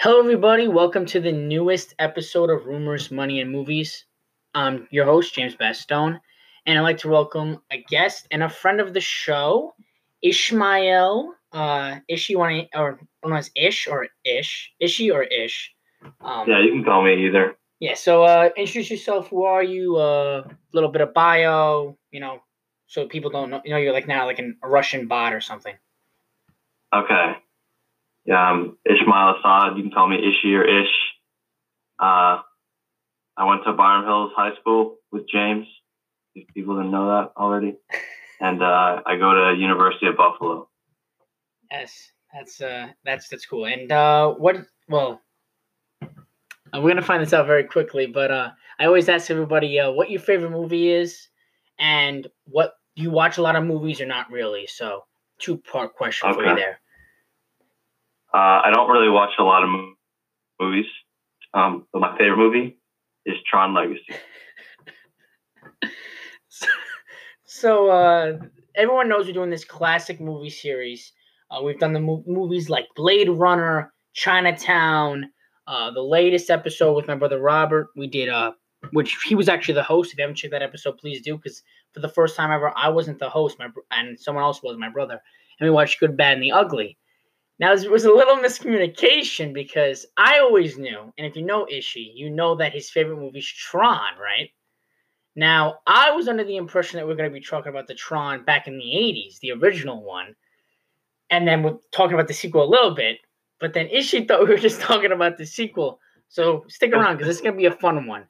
Hello, everybody. Welcome to the newest episode of Rumors, Money, and Movies. I'm your host, James Bastone, and I'd like to welcome a guest and a friend of the show, Ishmael. Uh, Ishi, want to, or known as Ish or Ish, Ishi or Ish. Um, yeah, you can call me either. Yeah. So, uh, introduce yourself. Who are you? A uh, little bit of bio. You know, so people don't know. You know, you're like now like an, a Russian bot or something. Okay. Yeah, Ishmael Assad. You can call me Ishi or Ish. Uh, I went to Byram Hills High School with James. If people didn't know that already, and uh, I go to University of Buffalo. Yes, that's uh, that's that's cool. And uh, what? Well, we're gonna find this out very quickly. But uh, I always ask everybody uh, what your favorite movie is, and what you watch a lot of movies or not really. So two part question okay. for you there. Uh, I don't really watch a lot of movies, um, but my favorite movie is Tron Legacy. so uh, everyone knows we're doing this classic movie series. Uh, we've done the mo- movies like Blade Runner, Chinatown. Uh, the latest episode with my brother Robert, we did uh, which he was actually the host. If you haven't checked that episode, please do, because for the first time ever, I wasn't the host, my and someone else was my brother, and we watched Good, Bad, and the Ugly. Now, it was a little miscommunication because I always knew, and if you know Ishi, you know that his favorite movie is Tron, right? Now, I was under the impression that we are going to be talking about the Tron back in the 80s, the original one, and then we're talking about the sequel a little bit, but then Ishi thought we were just talking about the sequel. So stick around because is going to be a fun one.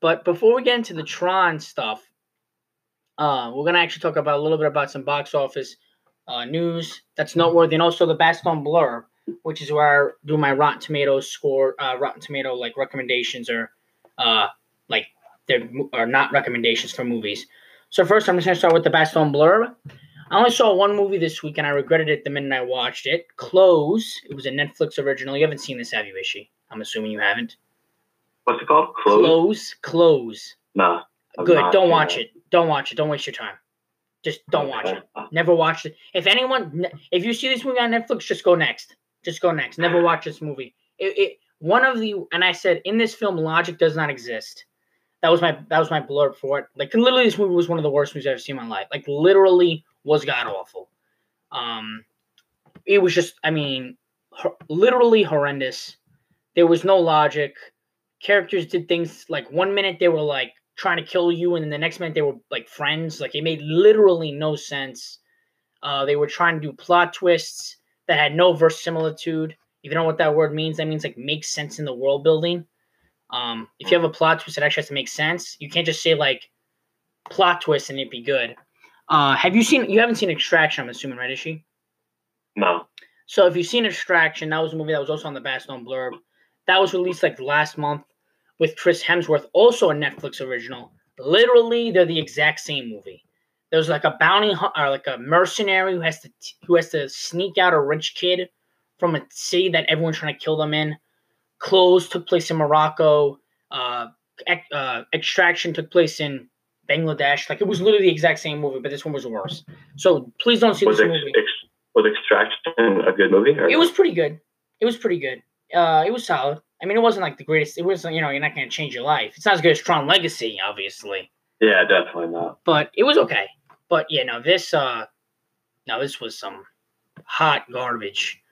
But before we get into the Tron stuff, uh, we're going to actually talk about a little bit about some box office uh, news that's noteworthy, and also the Bastone Blurb, which is where I do my Rotten Tomatoes score, uh, Rotten Tomato like recommendations or uh, like they're are not recommendations for movies. So first, I'm just gonna start with the Bastone Blurb. I only saw one movie this week, and I regretted it the minute I watched it. Close. It was a Netflix original. You haven't seen this, have you, Ishi? I'm assuming you haven't. What's it called? Close. Close. Close. Nah. Good. Don't watch it. Don't watch it. Don't waste your time. Just don't watch it. Never watch it. If anyone, if you see this movie on Netflix, just go next. Just go next. Never watch this movie. It, it one of the and I said in this film, logic does not exist. That was my that was my blurb for it. Like literally, this movie was one of the worst movies I've ever seen in my life. Like literally was god awful. Um, it was just I mean, ho- literally horrendous. There was no logic. Characters did things like one minute they were like trying to kill you, and then the next minute they were like friends. Like it made literally no sense. Uh, they were trying to do plot twists that had no verisimilitude. If you don't know what that word means, that means like makes sense in the world building. Um, if you have a plot twist that actually has to make sense, you can't just say like plot twist and it be good. Uh, have you seen? You haven't seen Extraction, I'm assuming, right? Ishi? No. So if you've seen Extraction, that was a movie that was also on the Bastone Blurb. That was released like last month with Chris Hemsworth, also a Netflix original. Literally, they're the exact same movie. There's like a bounty or like a mercenary who has to who has to sneak out a rich kid from a city that everyone's trying to kill them in. Close took place in Morocco. Uh, uh, Extraction took place in Bangladesh. Like it was literally the exact same movie, but this one was worse. So please don't see was this ex- movie. Ex- was Extraction a good movie? It was pretty good. It was pretty good. Uh, it was solid. I mean, it wasn't like the greatest. It wasn't, you know, you're not going to change your life. It's not as good as Tron Legacy, obviously. Yeah, definitely not. But it was okay. But yeah, no, this, uh, no, this was some hot garbage.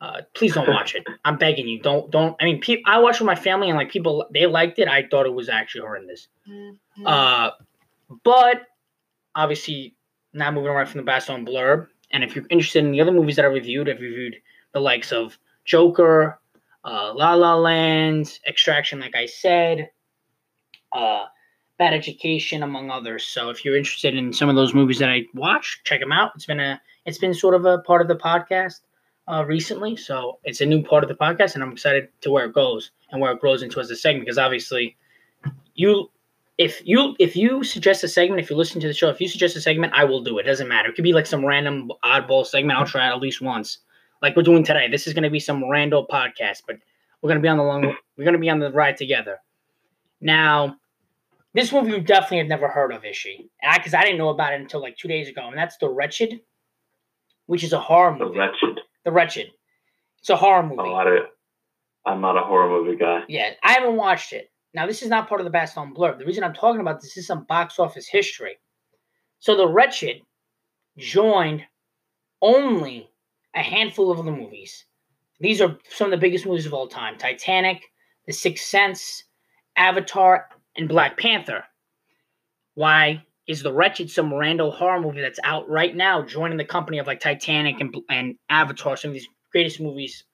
Uh, please don't watch it. I'm begging you. Don't, don't. I mean, pe- I watched with my family and like people, they liked it. I thought it was actually horrendous. Mm-hmm. Uh, but obviously, now moving away from the Bastone blurb. And if you're interested in the other movies that I reviewed, I've reviewed the likes of Joker, uh, La La Land, Extraction, like I said, uh, Bad Education, among others. So if you're interested in some of those movies that I watch, check them out. It's been a it's been sort of a part of the podcast uh, recently, so it's a new part of the podcast, and I'm excited to where it goes and where it grows into as a segment. Because obviously, you if you if you suggest a segment, if you listen to the show, if you suggest a segment, I will do it. it doesn't matter. It could be like some random oddball segment. I'll try it at least once like we're doing today. This is going to be some random podcast, but we're going to be on the long. We're going to be on the ride together. Now, this movie you definitely have never heard of, Ishi, because I, I, didn't know about it until like two days ago, and that's The Wretched, which is a horror movie. The Wretched. The Wretched. It's a horror movie. Oh, I don't, I'm not a horror movie guy. Yeah, I haven't watched it. Now, this is not part of the Bastone Blurb. The reason I'm talking about this is some box office history. So, The Wretched joined only a handful of the movies. These are some of the biggest movies of all time Titanic, The Sixth Sense, Avatar, and Black Panther. Why is The Wretched some random horror movie that's out right now, joining the company of like Titanic and, and Avatar, some of these greatest movies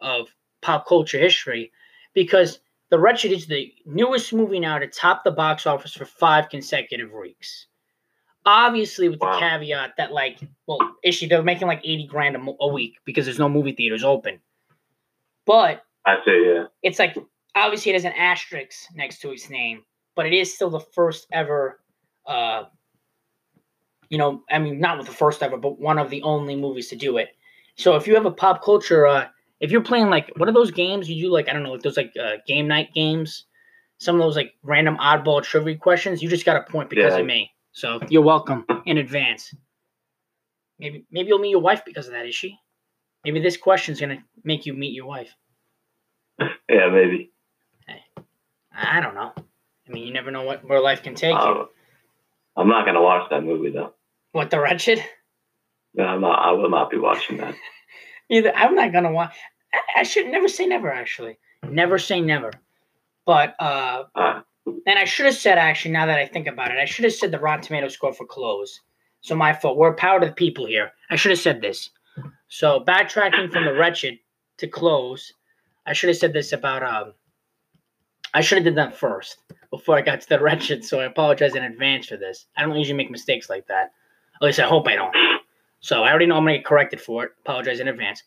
of pop culture history? Because The Wretched is the newest movie now to top the box office for five consecutive weeks. Obviously, with the caveat that, like, well, Ishi they're making like 80 grand a, mo- a week because there's no movie theaters open. But I say yeah. it's like obviously it has an asterisk next to its name, but it is still the first ever uh you know, I mean not with the first ever, but one of the only movies to do it. So if you have a pop culture uh if you're playing like what are those games you do like I don't know, like those like uh, game night games, some of those like random oddball trivia questions, you just got a point because Yeah. of me. So you're welcome in advance. Maybe maybe you'll meet your wife because of that, Ishi? Maybe this question's gonna make you meet your wife. Yeah, maybe. Hey, I don't know. I mean, you never know what where life can take you. Uh, I'm not gonna watch that movie though. What the wretched? No, I'm not. I will not be watching that. Either I'm not gonna watch. I, I should never say never. Actually, never say never. But uh, Uh, and I should have said actually. Now that I think about it, I should have said the Rotten Tomato score for Close. So my fault. We're power to the people here. I should have said this. So backtracking from the wretched to Close, I should have said this about um. I should have did that first before I got to the wretched. So I apologize in advance for this. I don't usually make mistakes like that. At least I hope I don't. So I already know I'm gonna get corrected for it. Apologize in advance.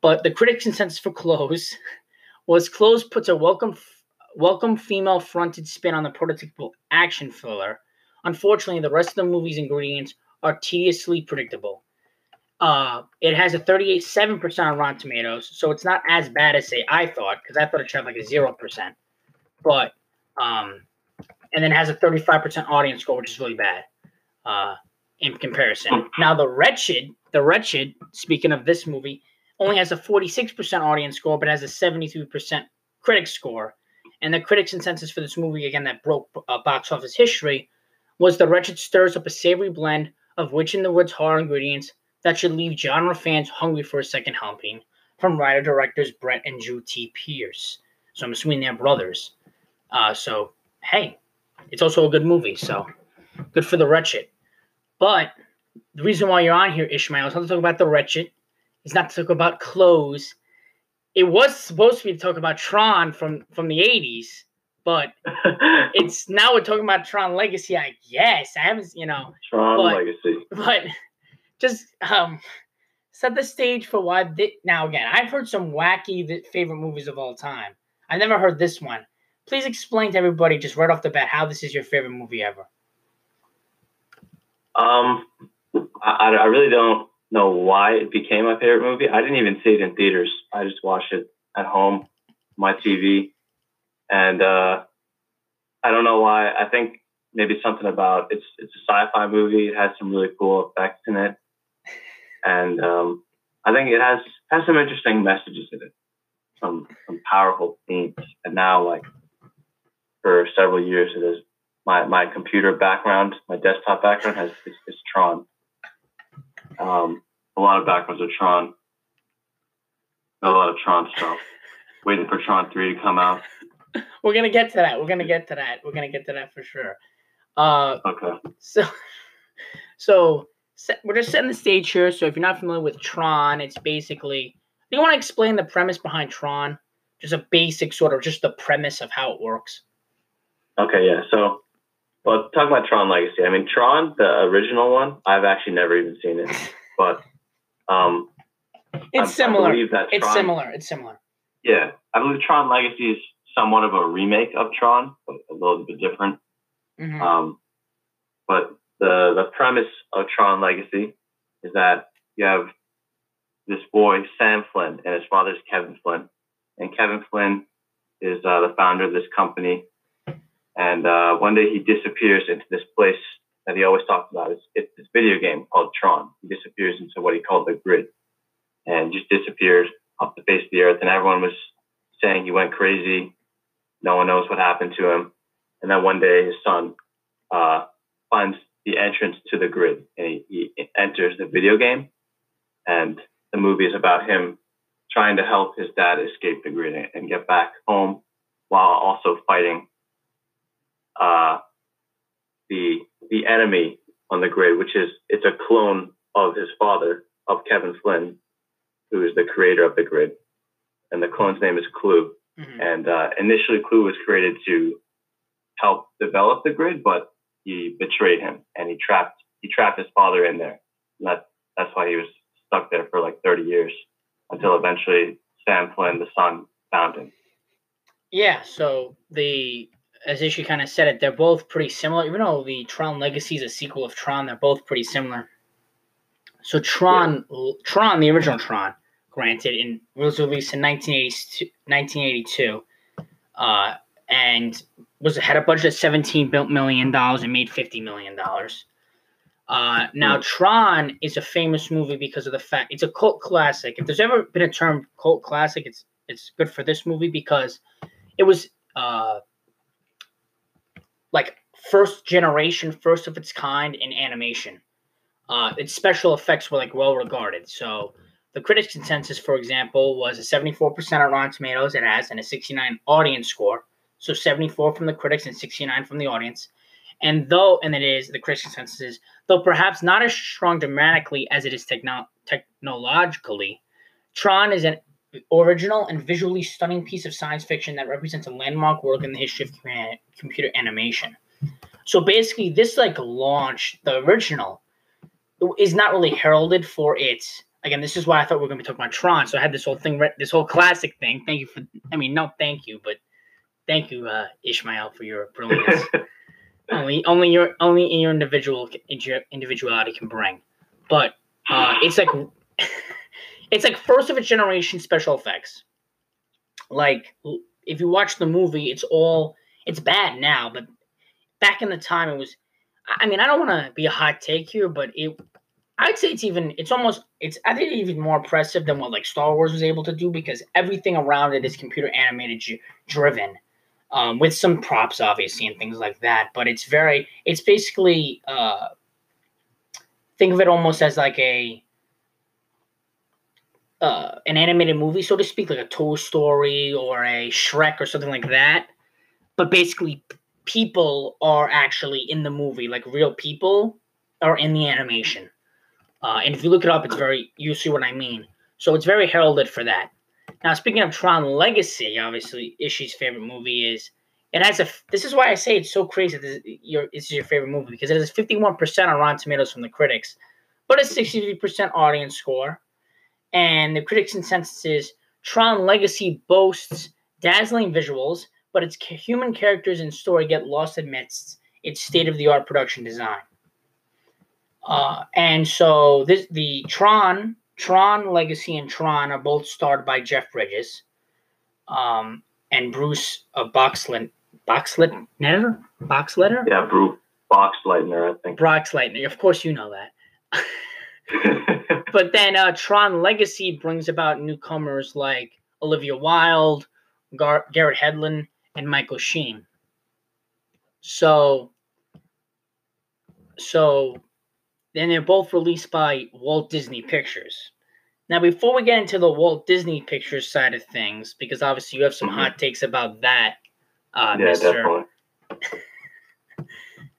But the critics' consensus for Close was Close puts a welcome welcome female fronted spin on the prototypical action thriller. Unfortunately, the rest of the movie's ingredients are tediously predictable. Uh, it has a 38.7% on Rotten Tomatoes, so it's not as bad as say I thought, because I thought it should have like a zero percent. But um, and then it has a 35% audience score, which is really bad. Uh, in comparison. Now the wretched, the wretched, speaking of this movie, only has a 46% audience score, but has a 73% critic score. And the critics' consensus for this movie, again, that broke uh, box office history, was the wretched stirs up a savory blend of witch in the woods horror ingredients that should leave genre fans hungry for a second helping from writer directors Brett and Drew T. Pierce. So I'm assuming they're brothers. Uh, so hey, it's also a good movie. So good for the wretched. But the reason why you're on here, Ishmael, is not to talk about the wretched. It's not to talk about Close. It was supposed to be to talk about Tron from from the '80s, but it's now we're talking about Tron Legacy. I guess I haven't, you know, Tron But- Legacy. but just um set the stage for why. Thi- now again, I've heard some wacky favorite movies of all time. I've never heard this one. Please explain to everybody just right off the bat how this is your favorite movie ever. Um, I, I really don't know why it became my favorite movie. I didn't even see it in theaters. I just watched it at home, my TV, and uh, I don't know why. I think maybe something about it's it's a sci-fi movie. It has some really cool effects in it, and um, I think it has has some interesting messages in it, some some powerful themes. And now, like for several years, it is my my computer background, my desktop background has is, is Tron. Um, a lot of backgrounds of Tron. A lot of Tron stuff. Waiting for Tron three to come out. We're gonna get to that. We're gonna get to that. We're gonna get to that for sure. Uh, Okay. so, so we're just setting the stage here. So if you're not familiar with Tron, it's basically. Do you want to explain the premise behind Tron? Just a basic sort of just the premise of how it works. Okay. Yeah. So, well, talk about Tron Legacy. I mean, Tron, the original one, I've actually never even seen it, but um, It's I, similar. I that it's similar. It's similar. Yeah, I believe Tron Legacy is somewhat of a remake of Tron, but a little bit different. Mhm. Um, but the the premise of Tron Legacy is that you have this boy Sam Flynn and his father's Kevin Flynn, and Kevin Flynn is uh, the founder of this company. And uh, one day he disappears into this place that he always talks about. It's, it's this video game called Tron. Disappears into what he called the grid, and just disappears off the face of the earth. And everyone was saying he went crazy. No one knows what happened to him. And then one day his son uh, finds the entrance to the grid and he, he enters the video game. And the movie is about him trying to help his dad escape the grid and get back home while also fighting uh, the the enemy on the grid, which is it's a clone of his father, of Kevin Flynn, who is the creator of the grid, and the clone's name is Clu. Mm-hmm. And uh, initially, Clu was created to help develop the grid, but he betrayed him and he trapped he trapped his father in there. And that that's why he was stuck there for like 30 years until eventually Sam Flynn, the son, found him. Yeah, so the as Ishi kind of said it, they're both pretty similar. Even though the Tron Legacy is a sequel of Tron, they're both pretty similar. So Tron, yeah. Tron, the original Tron, granted, in was released in 1982, 1982 uh, and was had a budget of 17 million dollars and made 50 million dollars. Uh, now, hmm. Tron is a famous movie because of the fact it's a cult classic. If there's ever been a term cult classic, it's it's good for this movie because it was uh, like first generation, first of its kind in animation. Uh, its special effects were like well regarded. So the critics' consensus, for example, was a 74% on Rotten Tomatoes. It has and a 69 audience score. So 74 from the critics and 69 from the audience. And though, and it is the critics' consensus is, though perhaps not as strong dramatically as it is techno- technologically, Tron is an original and visually stunning piece of science fiction that represents a landmark work in the history of computer animation. So basically, this like launched the original, is not really heralded for its. Again, this is why I thought we are going to be talking about Tron. So I had this whole thing, this whole classic thing. Thank you for. I mean, no, thank you, but thank you, uh, Ishmael, for your brilliance. only, only your, only your individual individuality can bring. But uh, it's like, it's like first of its generation special effects. Like, if you watch the movie, it's all it's bad now, but back in the time it was. I mean, I don't want to be a hot take here, but it I'd say it's even it's almost it's I think even more impressive than what like Star Wars was able to do because everything around it is computer animated driven um, with some props, obviously, and things like that. But it's very, it's basically, uh, think of it almost as like a, uh, an animated movie, so to speak, like a Toy Story or a Shrek or something like that. But basically, people are actually in the movie, like real people are in the animation. Uh, and if you look it up, it's very, you see what I mean. So it's very heralded for that. Now, speaking of Tron Legacy, obviously, Ishi's favorite movie is. It has a. This is why I say it's so crazy. This is your, this is your favorite movie because it has 51% on Rotten Tomatoes from the critics, but a 63% audience score. And the critics' consensus is Tron Legacy boasts dazzling visuals, but its human characters and story get lost amidst its state of the art production design. Uh, and so this the Tron Tron Legacy and Tron are both starred by Jeff Bridges um, and Bruce uh, Boxlet, Boxleitner? Boxletter? Yeah, Bruce Boxleitner, I think. Boxleitner. Of course, you know that. but then uh, Tron Legacy brings about newcomers like Olivia Wilde, Gar- Garrett Hedlund, and Michael Sheen. So, so and they're both released by Walt Disney Pictures. Now, before we get into the Walt Disney Pictures side of things, because obviously you have some mm-hmm. hot takes about that, uh, yeah, Mr.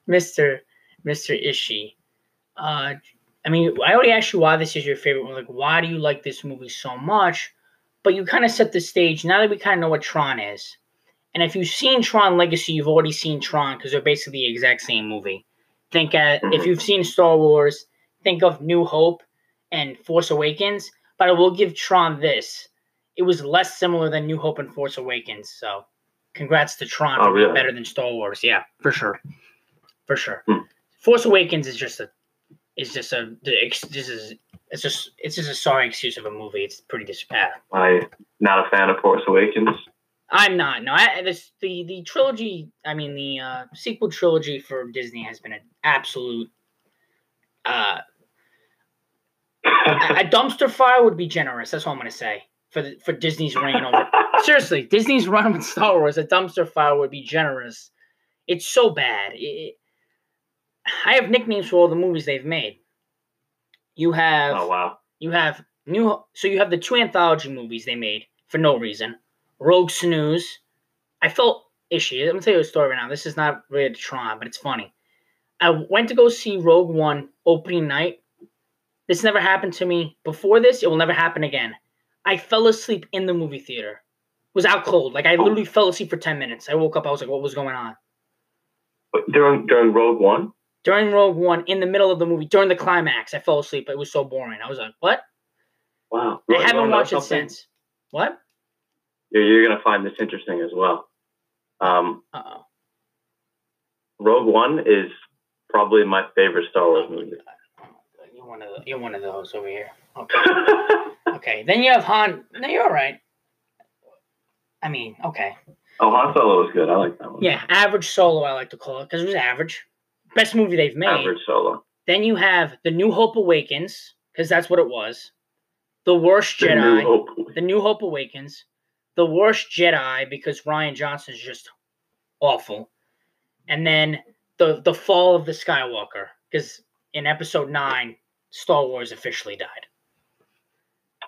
Mr. Mr. Ishi. Uh, I mean, I already asked you why this is your favorite one. Like, why do you like this movie so much? But you kind of set the stage. Now that we kind of know what Tron is, and if you've seen Tron Legacy, you've already seen Tron because they're basically the exact same movie. Think at, if you've seen Star Wars, think of New Hope and Force Awakens. But I will give Tron this: it was less similar than New Hope and Force Awakens. So, congrats to Tron oh, for being better than Star Wars. Yeah, for sure, for sure. Hmm. Force Awakens is just a is just a this is it's just it's just a sorry excuse of a movie. It's pretty dis. I'm not a fan of Force Awakens. I'm not. No, I, this the the trilogy. I mean, the uh, sequel trilogy for Disney has been an absolute. Uh, a, a dumpster fire would be generous. That's all I'm to say for the, for Disney's reign over. Seriously, Disney's run with Star Wars, a dumpster fire would be generous. It's so bad. It, I have nicknames for all the movies they've made. You have Oh wow. you have new so you have the two anthology movies they made for no reason. Rogue Snooze. I felt ishy. I'm gonna tell you a story right now. This is not related to Tron, but it's funny. I went to go see Rogue One opening night. This never happened to me before this. It will never happen again. I fell asleep in the movie theater. It was out cold. Like I oh. literally fell asleep for 10 minutes. I woke up, I was like, what was going on? During during Rogue One. During Rogue One, in the middle of the movie, during the climax, I fell asleep. It was so boring. I was like, what? Wow. I haven't watched it since. What? You're, you're gonna find this interesting as well. Um, Uh oh. Rogue One is probably my favorite Star Wars Oh movie. God. You're one of the, you're one of those over here. Okay. Okay. Then you have Han. No, you're all right. I mean, okay. oh, Han Solo was good. I like that one. Yeah, average solo, I like to call it, because it was average. Best movie they've made. Average Solo. Then you have The New Hope Awakens, because that's what it was. The Worst The Jedi. New. The New Hope Awakens. The Worst Jedi, because Rian Johnson is just awful. And then the the Fall of the Skywalker, because in Episode Nine, Star Wars officially died.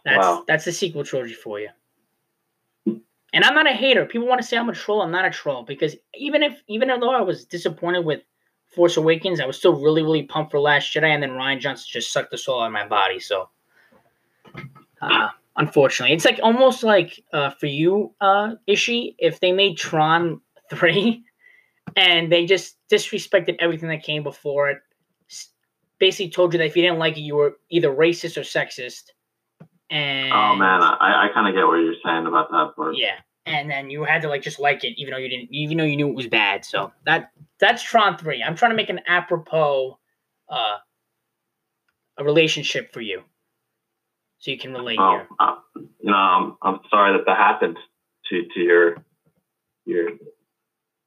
That's Wow. that's the sequel trilogy for you. And I'm not a hater. People want to say I'm a troll. I'm not a troll because even if even though I was disappointed with Force Awakens, I was still really really pumped for Last Jedi, and then Rian Johnson just sucked the soul out of my body. So, uh, unfortunately, it's like almost like uh, for you, uh, Ishi, if they made Tron three, and they just disrespected everything that came before it, basically told you that if you didn't like it, you were either racist or sexist. And Oh man, I, I kind of get what you're saying about that part. yeah, and then you had to like just like it, even though you didn't, even though you knew it was bad. So that that's Tron three. I'm trying to make an apropos, uh, a relationship for you, so you can relate Oh, here. uh, know, I'm I'm sorry that that happened to to your your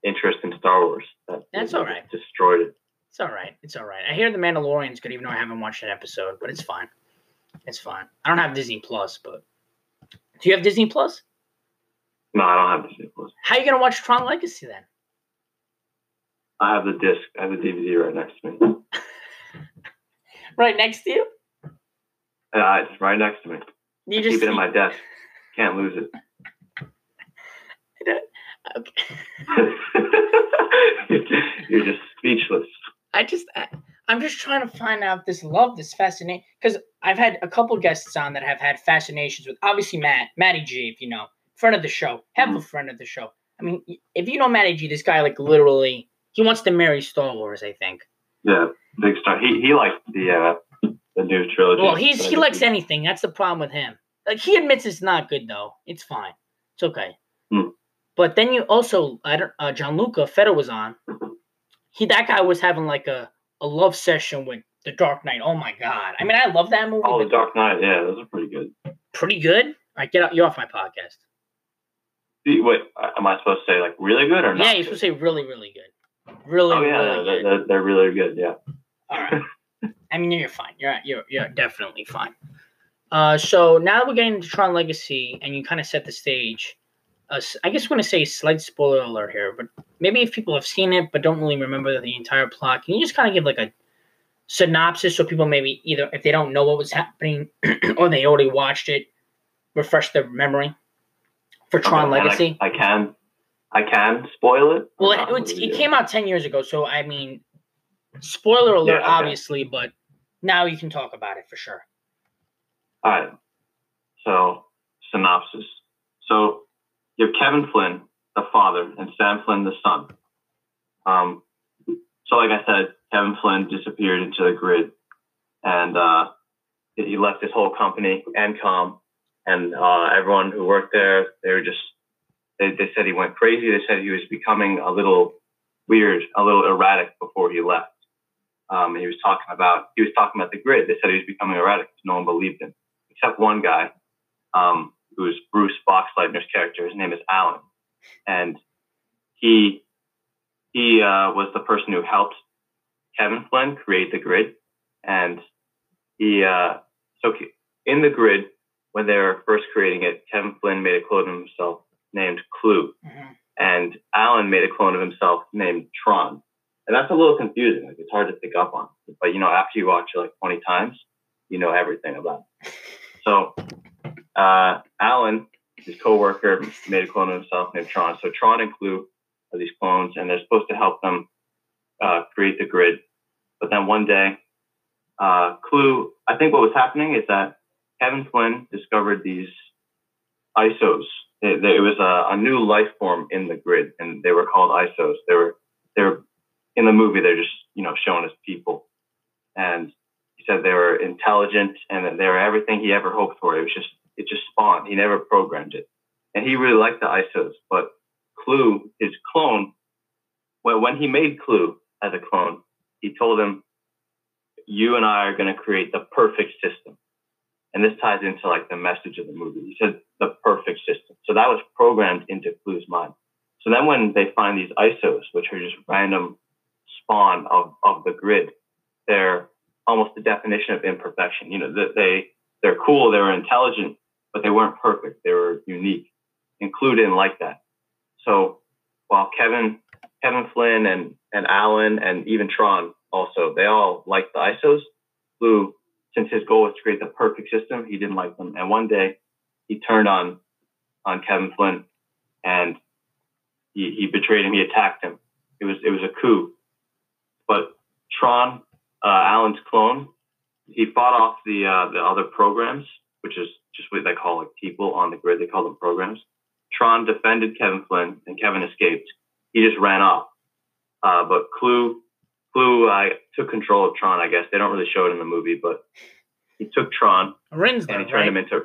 interest in Star Wars. That That's all right. Destroyed it. It's all right. It's all right. I hear the Mandalorian's good, even though I haven't watched that episode, but it's fine. It's fine. I don't have Disney Plus, but do you have Disney Plus? No, I don't have Disney Plus. How are you gonna watch Tron Legacy then? I have the disc. I have the DVD right next to me. Right next to you? Uh, it's right next to me. You I just keep it in my desk. Can't lose it. okay. You're just speechless. I just, I, I'm just trying to find out this love, this fascination, because I've had a couple guests on that have had fascinations with, obviously Matt, Matty G, if you know, friend of the show, have a friend of the show. I mean, if you know Matty G, this guy like literally, he wants to marry Star Wars, I think. Yeah, big star. He he likes the uh the new trilogy. Well, he's he likes anything. That's the problem with him. Like he admits it's not good though. It's fine. It's okay. Hmm. But then you also, I don't, uh, Gianluca Feta was on. He that guy was having like a a love session with The Dark Knight. Oh my god! I mean, I love that movie. Oh, the Dark Knight. Yeah, those are pretty good. pretty good. All right, get out. You're off my podcast. Wait, am I supposed to say like really good or not? Yeah, you're supposed to say really, really good. Really, Oh yeah, really they're, good. they're, they're really good. Yeah. All right. I mean, you're fine. You're you're you're definitely fine. Uh, so now that we're getting into Tron Legacy, and you kind of set the stage. Uh, s- I guess we're gonna say slight spoiler alert here, but maybe if people have seen it but don't really remember the entire plot, can you just kind of give like a synopsis so people maybe either if they don't know what was happening or they already watched it, refresh their memory for Tron Okay, Legacy. I, I can, I can spoil it. Well, it, it, it came out 10 years ago, so I mean, spoiler alert, Yeah, okay. obviously, but now you can talk about it for sure. All right. So, synopsis. So, you have Kevin Flynn, the father, and Sam Flynn, the son. Um, so, like I said, Kevin Flynn disappeared into the grid, and uh, he left his whole company, Encom, and uh, everyone who worked there. They were just they, they said he went crazy. They said he was becoming a little weird, a little erratic before he left. Um, he was talking about he was talking about the grid. They said he was becoming erratic. No one believed him except one guy, um, who's Bruce Boxleitner's character. His name is Alan, and he he uh, was the person who helped Kevin Flynn create the grid, and he uh, so in the grid when they were first creating it, Kevin Flynn made a clone of himself named Clu, Mhm. and Alan made a clone of himself named Tron. And that's a little confusing. Like it's hard to pick up on. But you know, after you watch it like 20 times, you know everything about it. So uh, Alan, his coworker, made a clone of himself named Tron. So Tron and Clu are these clones, and they're supposed to help them uh, create the grid. But then one day, uh, Clu, I think what was happening is that Kevin Flynn discovered these ISOs. It, it was a, a new life form in the grid, and they were called ISOs. They were they were in the movie. They're just you know shown as people, and he said they were intelligent and that they were everything he ever hoped for. It was just it just spawned. He never programmed it, and he really liked the ISOs. But Clu, his clone, when when he made Clu as a clone, he told him, "You and I are going to create the perfect system." And this ties into like the message of the movie. He said the perfect system. So that was programmed into Clu's mind. So then when they find these ISOs, which are just random spawn of, of the grid, they're almost the definition of imperfection. You know, they they're cool, they were intelligent, but they weren't perfect. They were unique. And Clu didn't like that. So while Kevin Kevin Flynn and, and Alan and even Tron also, they all liked the ISOs, Clu since his goal was to create the perfect system, he didn't like them. And one day he turned on on Kevin Flynn and he, he betrayed him, he attacked him. It was it was a coup. But Tron, uh, Alan's clone, he fought off the uh, the other programs, which is just what they call like people on the grid. They call them programs. Tron defended Kevin Flynn, and Kevin escaped. He just ran off. Uh, but Clu Clu uh, took control of Tron. I guess they don't really show it in the movie, but he took Tron Rinzler, and he turned right? him into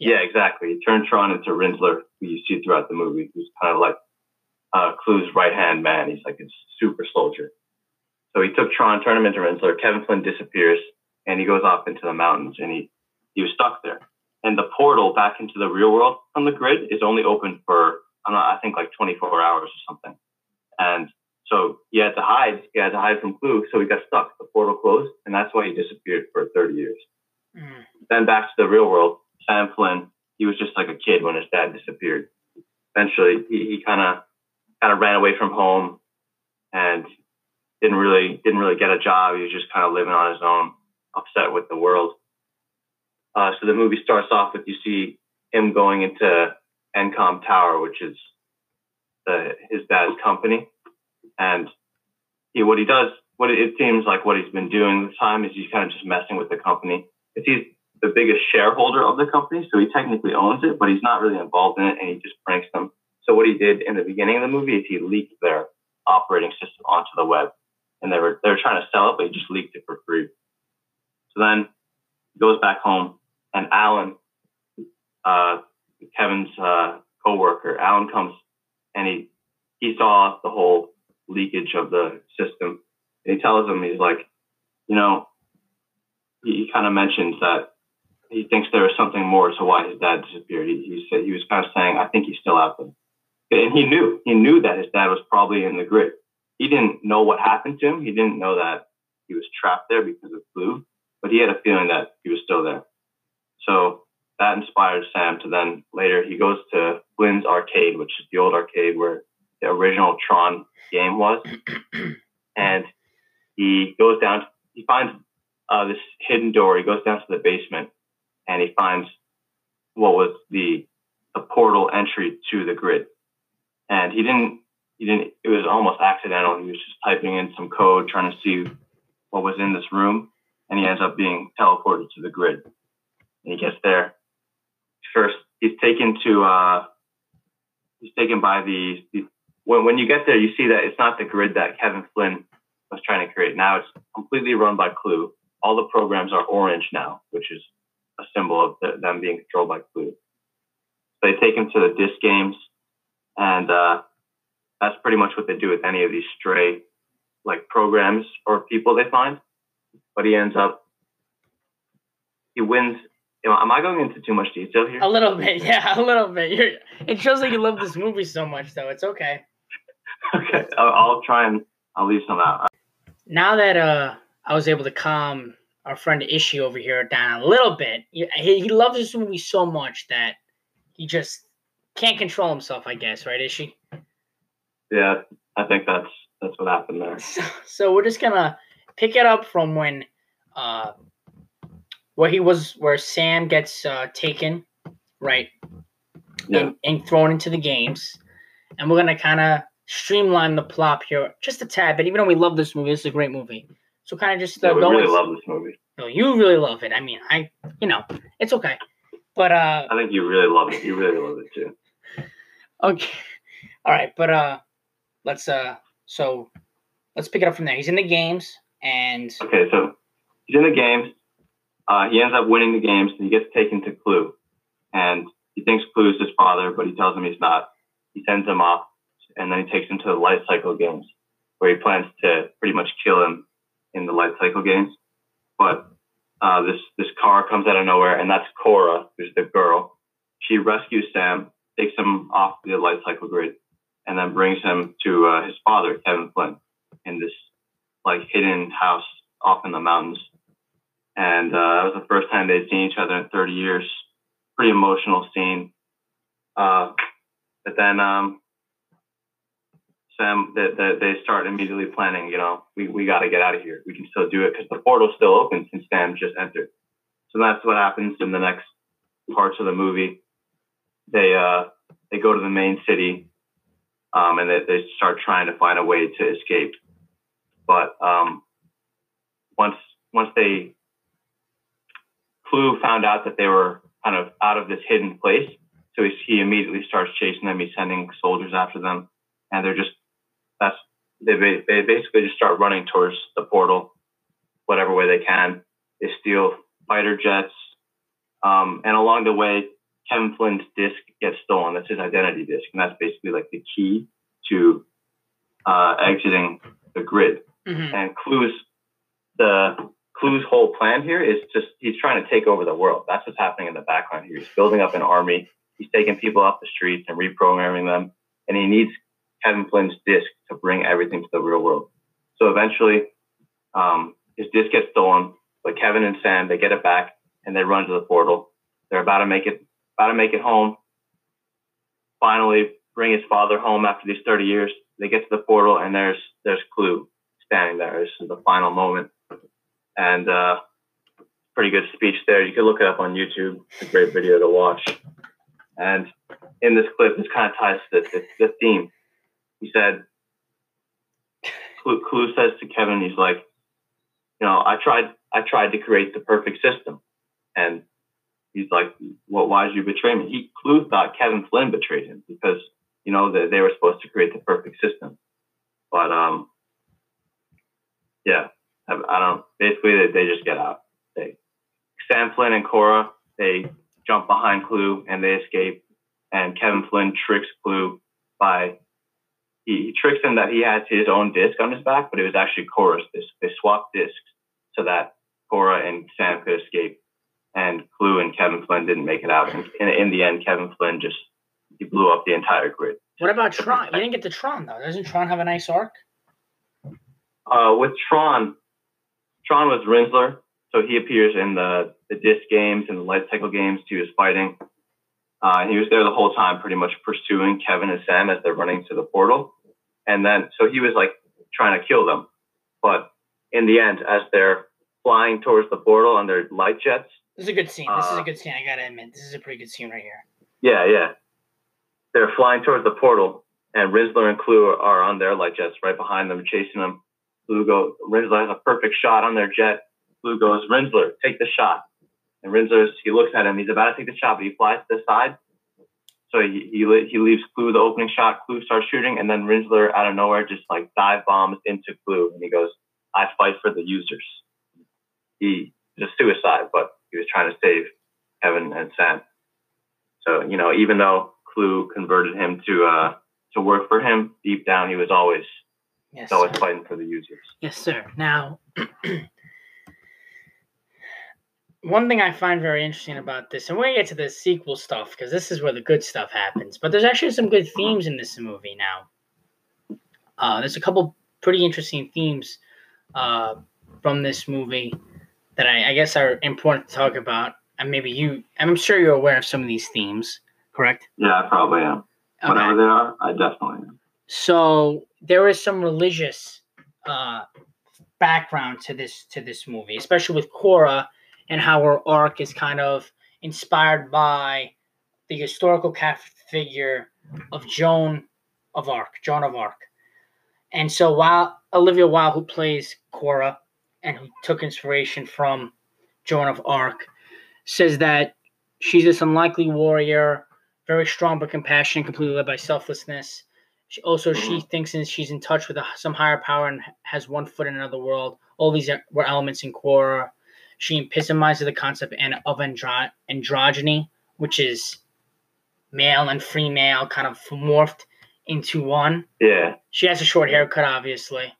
Yeah. yeah. exactly. He turned Tron into Rinzler, who you see throughout the movie, who's kind of like uh, Clu's right hand man. He's like a super soldier. So he took Tron, turned him into Rinzler. Kevin Flynn disappears, and he goes off into the mountains, and he he was stuck there. And the portal back into the real world from the grid is only open for I don't know, I think like 24 hours or something. And so he had to hide. He had to hide from Clu, so he got stuck. The portal closed, and that's why he disappeared for 30 years Mm. then back to the real world, Sam Flynn, he was just like a kid when his dad disappeared. Eventually, he, he kind of kind of ran away from home and didn't really didn't really get a job. He was just kind of living on his own, upset with the world. Uh, so the movie starts off with you see him going into Encom Tower, which is the, his dad's company, and he what he does, what it, seems like what he's been doing this time is he's kind of just messing with the company. If he's the biggest shareholder of the company, so he technically owns it, but he's not really involved in it, and he just pranks them. So what he did in the beginning of the movie is he leaked their operating system onto the web, and they were they were trying to sell it, but he just leaked it for free. So then he goes back home, and Alan, uh, Kevin's uh, coworker, Alan comes and he he saw the whole leakage of the system, and he tells him he's like, you know, he, he kind of mentions that he thinks there was something more to why his dad disappeared. He, he said he was kind of saying, I think he's still out there, and he knew he knew that his dad was probably in the grid. He didn't know what happened to him. He didn't know that he was trapped there because of Clu, but he had a feeling that he was still there. So that inspired Sam to then later he goes to Flynn's arcade, which is the old arcade where the original Tron game was, and he goes down. He finds uh, this hidden door. He goes down to the basement, and he finds what was the the portal entry to the grid. And he didn't. He didn't. It was almost accidental. He was just typing in some code, trying to see what was in this room, and he ends up being teleported to the grid. And he gets there. First, he's taken to. Uh, he's taken by the, the when, when you get there, you see that it's not the grid that Kevin Flynn was trying to create. Now it's completely run by Clu. All the programs are orange now, which is a symbol of the, them being controlled by Clu. They take him to the disc games, and uh, that's pretty much what they do with any of these stray like programs or people they find. But he ends up, he wins. You know, am I going into too much detail here? A little bit, yeah, a little bit. You're, it shows that you love this movie so much, though. It's okay. okay, I'll, I'll try and I'll leave some out. Now that uh, I was able to calm our friend Ishi over here down a little bit. He, he loves this movie so much that he just can't control himself, I guess, right, Ishi? Yeah, I think that's that's what happened there. So, so we're just gonna pick it up from when uh where he was where Sam gets uh taken, right? Yeah. And, and thrown into the games. And we're gonna kinda streamline the plot here just a tad bit, even though we love this movie, this is a great movie. So kind of just uh, Yeah, we really love this movie. No, you really love it. I mean, I, you know, it's okay. But uh, I think you really love it. You really love it too. okay, all right. But uh, let's uh, so let's pick it up from there. He's in the games, and Okay, so he's in the games. Uh, he ends up winning the games, and he gets taken to Clu, and he thinks Clu is his father, but he tells him he's not. He sends him off, and then he takes him to the light cycle games, where he plans to pretty much kill him in the light cycle games. But uh, this this car comes out of nowhere, and that's Quorra, who's the girl. She rescues Sam, takes him off the light cycle grid, and then brings him to uh, his father, Kevin Flynn, in this like hidden house off in the mountains. And uh, that was the first time they'd seen each other in 30 years. Pretty emotional scene. Uh, but then um, Sam, they, they, they start immediately planning. You know, we we got to get out of here. We can still do it because the portal's still open since Sam just entered. So that's what happens in the next parts of the movie. They uh, they go to the main city, um, and they, they start trying to find a way to escape. But um, once once they Clu found out that they were kind of out of this hidden place, so he, he immediately starts chasing them. He's sending soldiers after them, and they're just that's they they basically just start running towards the portal, whatever way they can. They steal fighter jets, um, and along the way, Kevin Flynn's disc gets stolen. That's his identity disc, and that's basically like the key to uh, exiting the grid. Mhm. And Clu's the Clu's whole plan here is just he's trying to take over the world. That's what's happening in the background here. He's building up an army. He's taking people off the streets and reprogramming them, and he needs Kevin Flynn's disc to bring everything to the real world. So eventually, um, his disc gets stolen, but Kevin and Sam they get it back and they run to the portal. They're about to make it about to make it home. Finally, bring his father home after these 30 years. They get to the portal and there's there's Clu standing there. This is the final moment, and uh, pretty good speech there. You can look it up on YouTube. It's a great video to watch. And in this clip, this kind of ties to the, the, the theme. He said, Clu, Clu says to Kevin, he's like, you know, I tried, I tried to create the perfect system, and he's like, well, why did you betray me? He Clu thought Kevin Flynn betrayed him because you know that they were supposed to create the perfect system, but um, yeah, I, I don't. Basically, they, they just get out. They Sam Flynn and Quorra they jump behind Clu and they escape, and Kevin Flynn tricks Clu by he, he tricks him that he has his own disc on his back, but it was actually Quorra's disc. They swapped discs so that Quorra and Sam could escape, and Clu and Kevin Flynn didn't make it out. And in, in the end, Kevin Flynn just he blew up the entire grid. what about Tron? You didn't get to Tron though. Doesn't Tron have a nice arc? Uh, with Tron, Tron was Rinzler, so he appears in the the disc games and the light cycle games. He was fighting. Uh, and he was there the whole time, pretty much pursuing Kevin and Sam as they're running to the portal. And then, so he was like trying to kill them. But in the end, as they're flying towards the portal on their light jets, This is a good scene. This is a Uh, good scene. I gotta admit, this is a pretty good scene right here. yeah, yeah, they're flying towards the portal, and Rinzler and Clu are on their light jets right behind them, chasing them. Clu goes, Rinzler has a perfect shot on their jet. Clu goes, Rinzler, take the shot. And Rinzler, he looks at him. He's about to take the shot, but he flies to the side. So he, he, he leaves Clu the opening shot. Clu starts shooting, and then Rinzler, out of nowhere, just like dive bombs into Clu. And he goes, I fight for the users. He a suicide, but he was trying to save Kevin and Sam. So, you know, even though Clu converted him to uh, to work for him, deep down he was always Yes, always sir. fighting for the users. Yes, sir. Now, one thing I find very interesting about this, and we're gonna get to the sequel stuff because this is where the good stuff happens. But there's actually some good themes in this movie now. Uh, there's a couple pretty interesting themes uh, from this movie. That I, I guess are important to talk about. And maybe you, I'm sure you're aware of some of these themes, correct? Yeah, I probably am. Okay. Whatever they are, I definitely am. So there is some religious uh, background to this to this movie, especially with Quorra and how her arc is kind of inspired by the historical Catholic figure of Joan of Arc, Joan of Arc. And so while Olivia Wilde, who plays Quorra and who took inspiration from Joan of Arc, says that she's this unlikely warrior, very strong but compassionate, completely led by selflessness. She also she thinks in, she's in touch with a, some higher power and has one foot in another world. All these are, were elements in Quorra. She epitomizes the concept and of andro- androgyny, which is male and female kind of morphed into one. Yeah. She has a short haircut, obviously.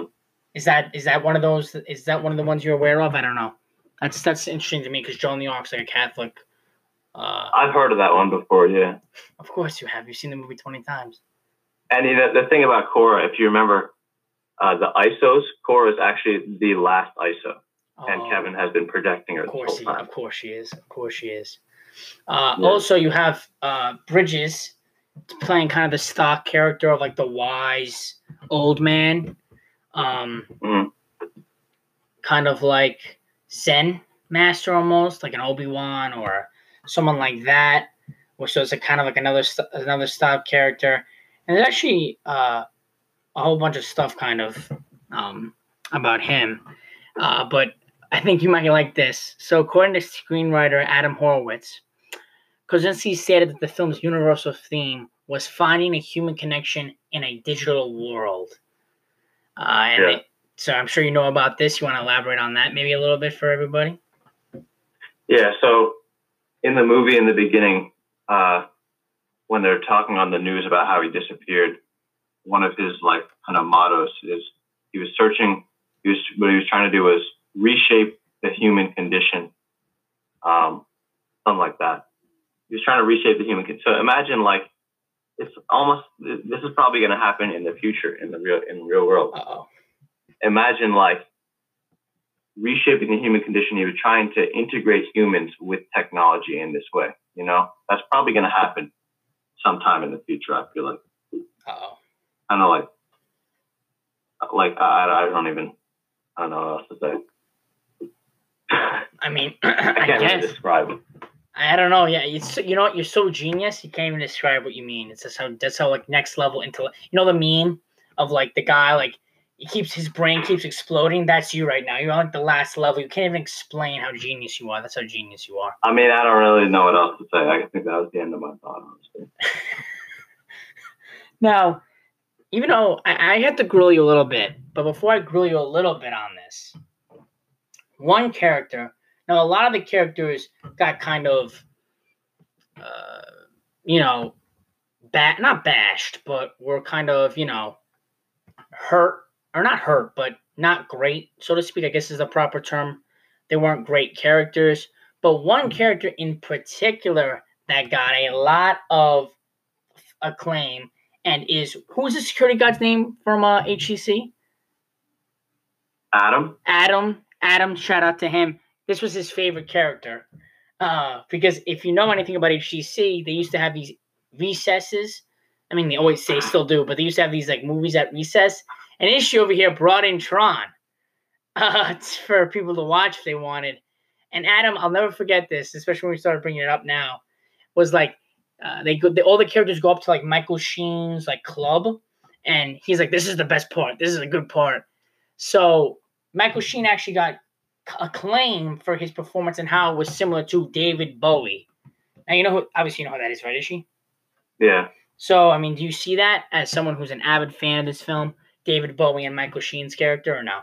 Mhm. Is that is that one of those? Is that one of the ones you're aware of? I don't know. That's that's interesting to me because Joan the Arc's like a Catholic. Uh, I've heard of that one before, yeah. of course you have. You've seen the movie twenty times. And you know, the thing about Quorra, if you remember uh, the ISOs, Quorra is actually the last ISO, and Oh, Kevin has been protecting her Of course, whole he, time. of course she is. Of course she is. Uh, Yeah. Also, you have uh, Bridges playing kind of the stock character of like the wise old man, um, Mhm. kind of like Zen master almost, like an Obi Wan or someone like that. Which is a kind of like another st- another stock character, and there's actually uh, a whole bunch of stuff kind of um, about him. Uh, but I think you might like this. So, according to screenwriter Adam Horowitz, Kosinski stated that the film's universal theme was finding a human connection in a digital world. Uh, and Yeah. it- so, I'm sure you know about this. You want to elaborate on that maybe a little bit for everybody? Yeah, so in the movie in the beginning, uh, when they're talking on the news about how he disappeared, one of his like kind of mottos is he was searching. He was what he was trying to do was reshape the human condition, um, something like that. He was trying to reshape the human. con- So imagine like it's almost this is probably going to happen in the future in the real in the real world Uh oh. imagine like reshaping the human condition. You're trying to integrate humans with technology in this way. You know, that's probably going to happen sometime in the future. I feel like oh. I don't know, like like I, I don't even I don't know what else to say. I mean, I I can't really guess. describe it. I don't know. Yeah, it's you know what? You're so genius. You can't even describe what you mean. It's just how that's how like next level intellect. You know the meme of like the guy like he keeps his brain keeps exploding. That's you right now. You're on like the last level. You can't even explain how genius you are. That's how genius you are. I mean, I don't really know what else to say. I think that was the end of my thought, honestly. Now, even though I, I had to grill you a little bit, but before I grill you a little bit on this, one character. Now, a lot of the characters got kind of, uh, you know, bat not bashed, but were kind of, you know, hurt or not hurt, but not great, so to speak. I guess is the proper term. They weren't great characters, but one character in particular that got a lot of acclaim and is who's the security guard's name from uh, HCC? Adam, Adam. Adam. Shout out to him. This was his favorite character uh, because if you know anything about HCC, they used to have these recesses. I mean, they always say still do, but they used to have these like movies at recess. And Ishi over here brought in Tron uh, for people to watch if they wanted. And Adam, I'll never forget this, especially when we started bringing it up now, was like uh, they go, they, all the characters go up to like Michael Sheen's like club, and he's like, "This is the best part. This is a good part." So Michael Sheen actually got acclaim for his performance and how it was similar to David Bowie. Now you know who, obviously you know who that is, right? Is she? yeah, So I mean, do you see that as someone who's an avid fan of this film, David Bowie and Michael Sheen's character, or no?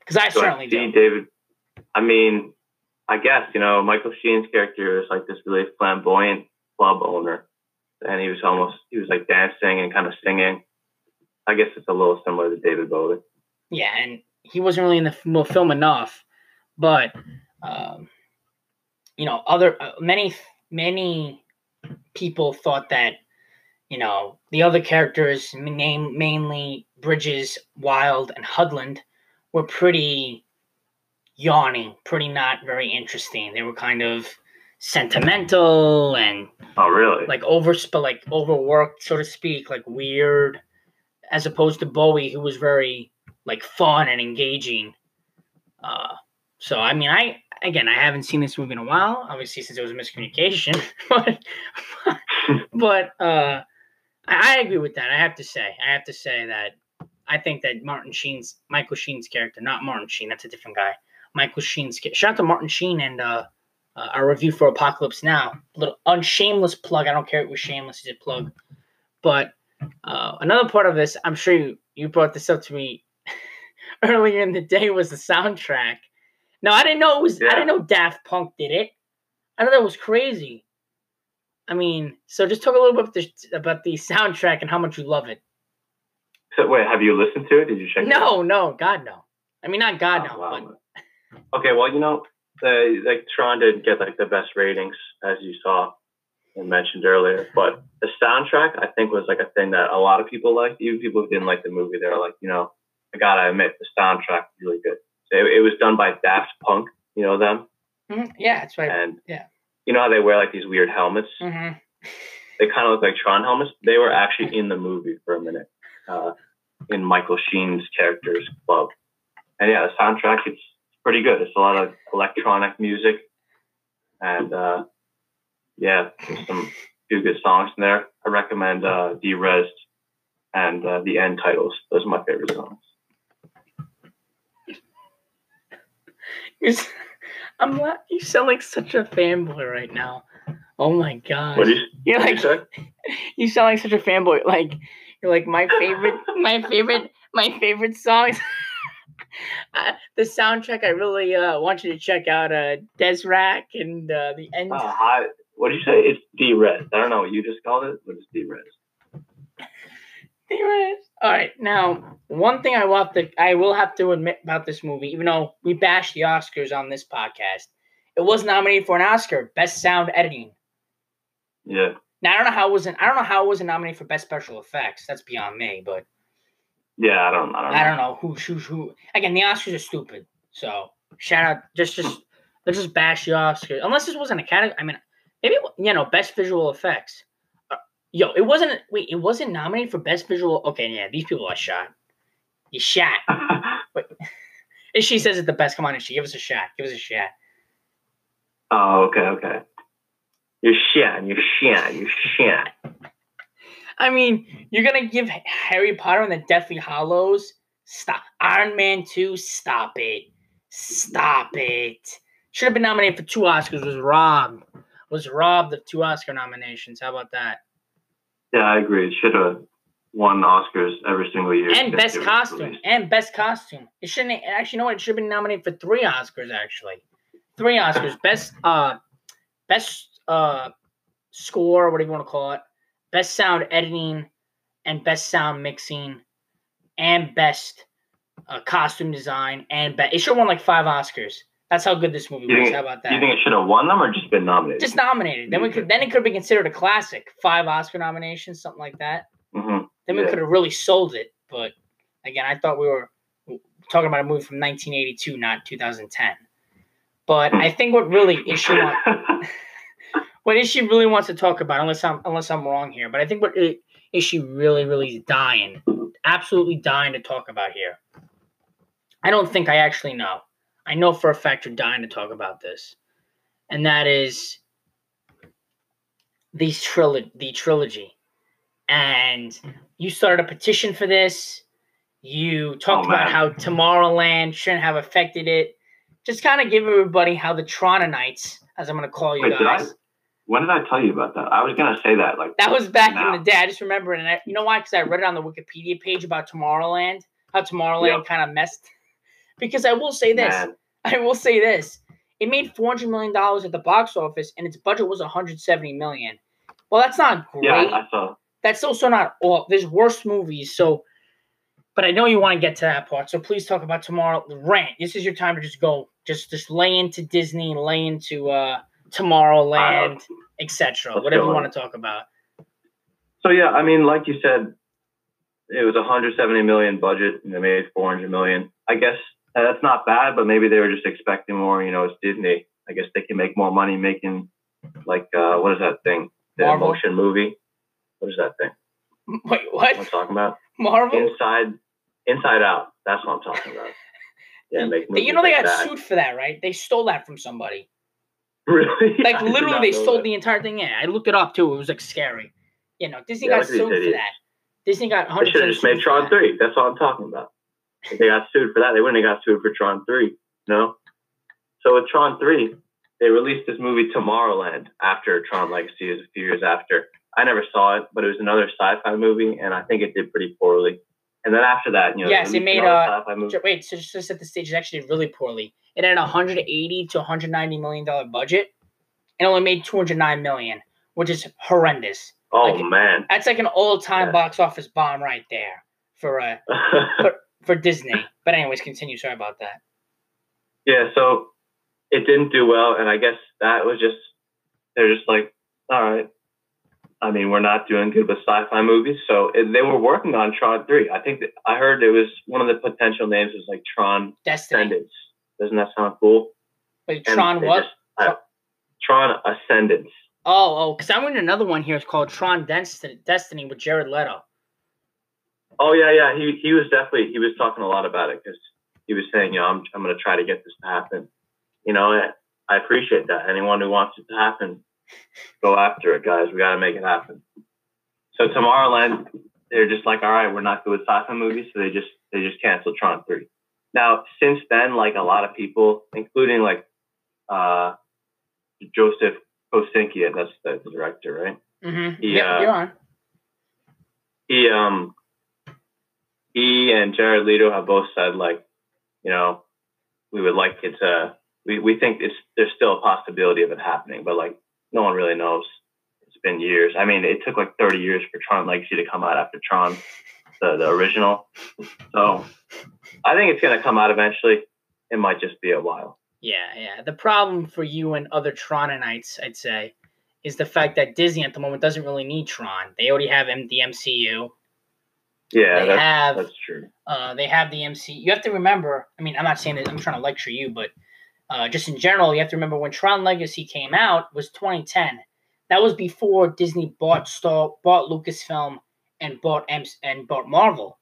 Because I I certainly see do. David. I mean, I guess you know Michael Sheen's character is like this really flamboyant club owner, and he was almost he was like dancing and kind of singing. I guess it's a little similar to David Bowie. Yeah, and he wasn't really in the film enough, but um, you know, other uh, many many people thought that you know the other characters, name mainly Bridges, Wilde, and Hedlund, were pretty yawning, pretty not very interesting. They were kind of sentimental and Oh, really? like over like overworked, so to speak, like weird, as opposed to Bowie, who was very like fun and engaging. Uh, so I mean, I again, I haven't seen this movie in a while, obviously since it was a miscommunication, but but uh, I, I agree with that. I have to say, I have to say that I think that Martin Sheen's Michael Sheen's character, not Martin Sheen, that's a different guy. Michael Sheen's shout out to Martin Sheen and uh, uh, our review for Apocalypse Now. little unshameless plug. I don't care if it was shameless, it's a plug. But uh, another part of this, I'm sure you, you brought this up to me earlier in the day, was the soundtrack. No, I didn't know it was. I didn't know Daft Punk did it. I thought that was crazy. I mean, so just talk a little bit about the, about the soundtrack and how much you love it. So, wait, have you listened to it? Did you check it out? No, no, God no. I mean, not God Oh, no, wow. but Okay, well, you know, the, like Tron didn't get like the best ratings as you saw and mentioned earlier, but the soundtrack I think was like a thing that a lot of people liked. Even people who didn't like the movie, they're like, you know, I gotta admit the soundtrack was really good. So it, it was done by Daft Punk, you know them, Mhm, yeah, that's right. and Yeah. you know how they wear like these weird helmets. hmm They kind of look like Tron helmets. They were actually in the movie for a minute, uh, in Michael Sheen's character's club. And yeah, the soundtrack it's pretty good. It's a lot of electronic music, and uh, yeah, there's some few good songs in there. I recommend uh, rest and uh, the end titles. Those are my favorite songs. I'm la- you sound like such a fanboy right now. Oh my god. What do you, You're what you like you sound like such a fanboy. Like you're like my favorite, my favorite, my favorite songs. uh, the soundtrack I really uh, want you to check out. Uh, Desrac and uh, the end. Uh. What did you say? It's "Derezzed." I don't know what you just called it, but it's "Derezzed." All right, now one thing I will have to I will have to admit about this movie, even though we bashed the Oscars on this podcast, it was nominated for an Oscar, Best Sound Editing. Yeah, Now I don't know how it wasn't I don't know how it wasn't nominated for Best Special Effects. That's beyond me, but yeah. I don't. I don't. Know. I don't know who who who. Again, the Oscars are stupid. So shout out, just just let's just bash the Oscars. Unless this wasn't a category. I mean, maybe you know best visual effects. Yo, it wasn't. Wait, it wasn't nominated for best visual. Okay, yeah, these people are shot. You shot. Wait. And she says it's the best. Come on, and she give us a shot. Give us a shot. oh, okay, okay. You're shit. You're shit. You're shit. I mean, you're gonna give Harry Potter and the Deathly Hallows. Stop. Iron Man Two. Stop it. Stop it. Should have been nominated for two Oscars. Was robbed. Was robbed of two Oscar nominations. How about that? Yeah, I agree. It should have won Oscars every single year. And best costume. released. And best costume. It shouldn't. Actually, you know what? It should have been nominated for three Oscars. Actually, three Oscars. Best. Uh, best. Uh, score. Whatever you want to call it. Best sound editing, and best sound mixing, and best uh, costume design, and be- it should have won like five Oscars. That's how good this movie You was. think- How about that? you think it should have won them or just been nominated? Just nominated. Then we could. Then it could be considered a classic. Five Oscar nominations, something like that. hmm Then we Yeah. could have really sold it. But again, I thought we were talking about a movie from 1982, not 2010. But I think what really Ishi want, what Ishi really wants to talk about, unless I'm unless I'm wrong here, but I think what Ishi really really is dying, absolutely dying to talk about here. I don't think I actually know. I know for a fact you're dying to talk about this, and that is these trilogy, the trilogy, and you started a petition for this. You talked Oh, about how Tomorrowland shouldn't have affected it. Just kind of give everybody how the Trononites, as I'm going to call you Wait, did I? guys, When did I tell you about that? I was gonna say that like that was back now. in the day. I just remember it. And I, you know why? Because I read it on the Wikipedia page about Tomorrowland, how Tomorrowland Yep. kind of messed. Because I will say this. Man, I will say this. It made four hundred million dollars at the box office, and its budget was one hundred seventy million. Well, that's not great. yeah, I saw. that's also not all. There's worse movies. So, but I know you want to get to that part. So please talk about tomorrow. Rant. This is your time to just go. Just just lay into Disney, lay into uh Tomorrowland, etc. Whatever you want to talk about. So yeah, I mean, like you said, it was a 170 million budget, and they made 400 million. I guess And that's not bad, but maybe they were just expecting more. You know, it's Disney. I guess they can make more money making like uh, what is that thing? The Marvel? motion movie. What is that thing? Wait, What I'm talking about? Marvel? Inside, Inside Out. That's what I'm talking about. Yeah, make you know they like got that. sued for that, right? They stole that from somebody. Really? Like literally, they stole that. the entire thing. Yeah, I looked it up too. It was like scary. You know, Disney Yeah, got look at these sued for that. Disney got They 100 should have just made Tron three. That's what I'm talking about. If they got sued for that, they wouldn't have got sued for Tron three. No. So with Tron three, they released this movie Tomorrowland after Tron Legacy is a few years after. I never saw it, but it was another sci-fi movie, and I think it did pretty poorly. And then after that, you know, Yes, it made, a uh. Wait, so just to set the stage, it actually did really poorly. It had a 180 to 190 million dollar budget, and only made 209 million, which is horrendous. Oh like- man. That's like an all time Yeah. box office bomb right there for uh for Disney. But anyways, continue. Sorry about that. yeah, so it didn't do well, and I guess that was just they're just like, all right. I mean, we're not doing good with sci-fi movies, so it, they were working on Tron three. I think I heard it was one of the potential names was like Tron Destiny. Ascendance. Doesn't that sound cool? Wait, And Tron what? just- I- Tron Ascendance. Oh, oh, because I'm reading another one here. It's called Tron Destiny, Destiny with Jared Leto. Oh yeah, yeah. He he was definitely he was talking a lot about it because he was saying, you know, I'm I'm gonna try to get this to happen. You know, I, I appreciate that. Anyone who wants it to happen, go after it, guys. We got to make it happen. So Tomorrowland, they're just like, all right, we're not good with sci-fi movies, so they just they just canceled Tron three. Now since then, like a lot of people, including like uh, Joseph Kosinski, that's the director, right? Mm-hmm. Yeah. Yep, you're he um he and Jared Leto have both said like, you know, we would like it to we, we think it's there's still a possibility of it happening, but like no one really knows. It's been years. I mean, it took like 30 years for Tron Legacy to come out after Tron, the, the original. So I think it's gonna come out eventually. It might just be a while. Yeah, yeah. The problem for you and other Troninites, I'd say, is the fact that Disney at the moment doesn't really need Tron. They already have the MCU. Yeah, they that's, have that's true. uh, they have the MC. You have to remember. I mean, I'm not saying that I'm trying to lecture you, but uh, just in general, you have to remember when Tron Legacy came out was 2010. That was before Disney bought Star, bought Lucasfilm, and bought M- and bought Marvel.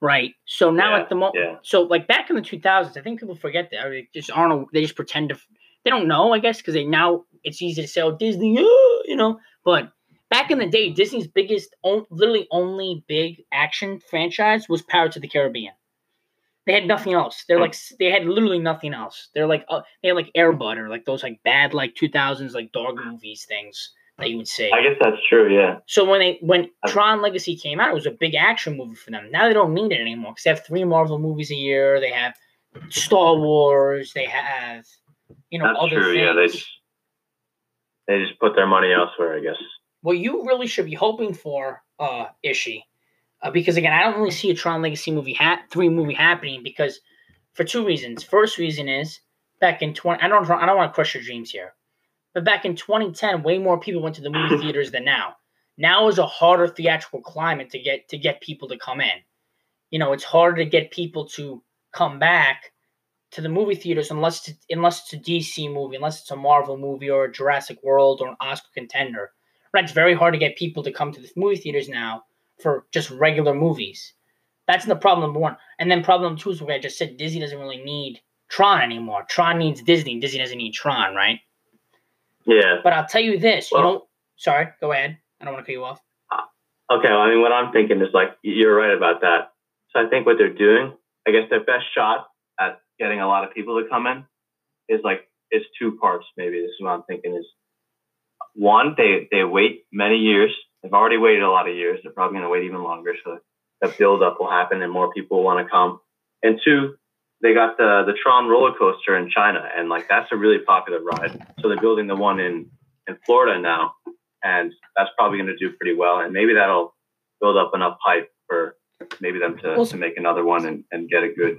Right. So now Yeah, at the moment, yeah. so like back in the 2000s, I think people forget that. Or they just aren't. They just pretend to. They don't know, I guess, because they now it's easy to say, "Oh, Disney," oh, you know. But back in the day, Disney's biggest, on, literally only big action franchise was Pirates of the Caribbean. They had nothing else. They're like they had literally nothing else. They're like uh, they had like Airbud or like those like bad like 2000s like dog movies things that you would see. I guess that's true. Yeah. So when they when Tron Legacy came out, it was a big action movie for them. Now they don't need it anymore because they have three Marvel movies a year. They have Star Wars. They have you know That's other true. things. Yeah, they just they just put their money elsewhere. I guess. What you really should be hoping for, uh, Ishi, uh, because again, I don't really see a Tron Legacy movie ha- three movie happening because for two reasons. First reason is back in twenty. I don't. I don't want to crush your dreams here, but back in 2010, way more people went to the movie theaters than now. Now is a harder theatrical climate to get to get people to come in. You know, it's harder to get people to come back to the movie theaters unless it's, unless it's a DC movie, unless it's a Marvel movie or a Jurassic World or an Oscar contender. Right, it's very hard to get people to come to the movie theaters now for just regular movies. That's the problem number one. And then problem two is what I just said. Disney doesn't really need Tron anymore. Tron needs Disney. Disney doesn't need Tron, right? Yeah. But I'll tell you this. you Well- know, sorry, go ahead. I don't want to cut you off. Uh, okay, well, I mean, what I'm thinking is like you're right about that. So I think what they're doing, I guess their best shot at getting a lot of people to come in is like is two parts. Maybe this is what I'm thinking is one, they they wait many years. They've already waited a lot of years. They're probably going to wait even longer, so that build up will happen and more people want to come. And two, they got the the Tron roller coaster in China, and like that's a really popular ride. So they're building the one in in Florida now, and that's probably going to do pretty well. And maybe that'll build up enough hype for maybe them to, Well, to make another one and, and get a good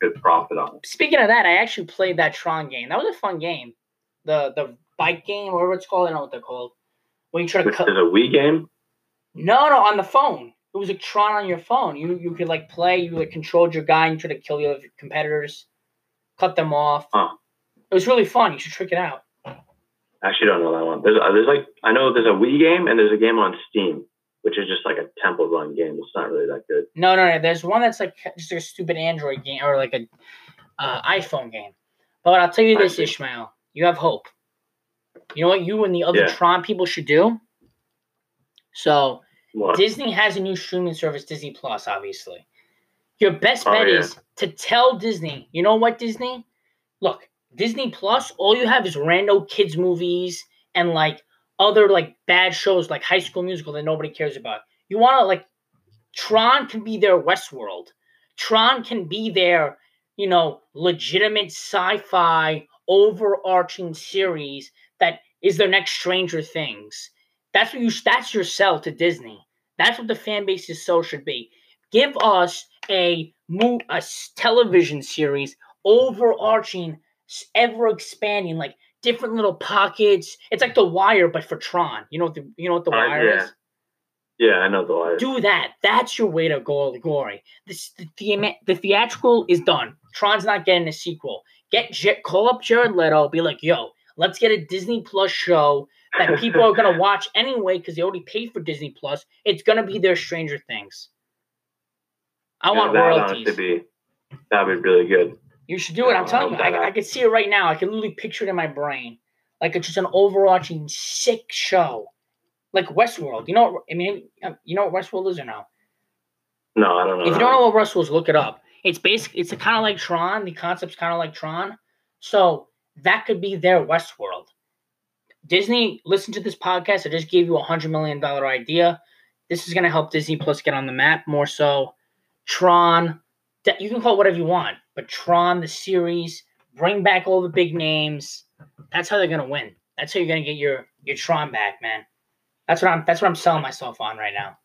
good profit on it. Speaking of that, I actually played that Tron game. That was a fun game. The the bike game, or whatever it's called, I don't know what they're called. When you try to cut. is a Wii game. No, no, on the phone. It was a Tron on your phone. You you could like play. You like controlled your guy and try to kill your competitors. cut them off. Huh. It was really fun. You should check it out. I actually don't know that one. There's, there's like I know there's a Wii game and there's a game on Steam, which is just like a Temple Run game. It's not really that good. No, no, no. There's one that's like just a stupid Android game or like a uh, iPhone game. But I'll tell you this. Ishmael. You have hope. You know what you and the other Yeah. Tron people should do? So What? Disney has a new streaming service, Disney Plus, obviously. Your best Oh, bet yeah. is to tell Disney, you know what, Disney? Look, Disney Plus, all you have is random kids movies and like other like bad shows like High School Musical that nobody cares about. You want to like Tron can be their Westworld. Tron can be their, you know, legitimate sci-fi overarching series that is their next Stranger Things. That's what you. That's your sell to Disney. That's what the fan base's so should be. Give us a mo- a television series, overarching, ever expanding, like different little pockets. It's like The Wire, but for Tron. You know what the you know what The Uh, Wire yeah. is? Yeah, I know the Wire. Do that. That's your way to go, Glory. This the, the, the theatrical is done. Tron's not getting a sequel. Get call up Jared Leto. Be like, yo, let's get a Disney Plus show that people are gonna watch anyway because they already paid for Disney Plus. It's gonna be their Stranger Things. I Yeah, want that royalties. honestly be that'd be really good. You should do it. I'm telling you, I'll I, can see it right now. I can literally picture it in my brain, like it's just an overarching sick show, like Westworld. You know, what, I mean, um, you know what Westworld is or no? No, I don't know. If you don't know what Westworld is, look it up. It's basic. It's kind of like Tron. The concept's kind of like Tron. So that could be their Westworld. Disney, listen to this podcast. I just gave you a hundred million dollar idea. This is going to help Disney Plus get on the map more so. Tron, that you can call it whatever you want, but Tron the series, bring back all the big names. That's how they're going to win. That's how you're going to get your your Tron back, man. That's what I'm. That's what I'm selling myself on right now.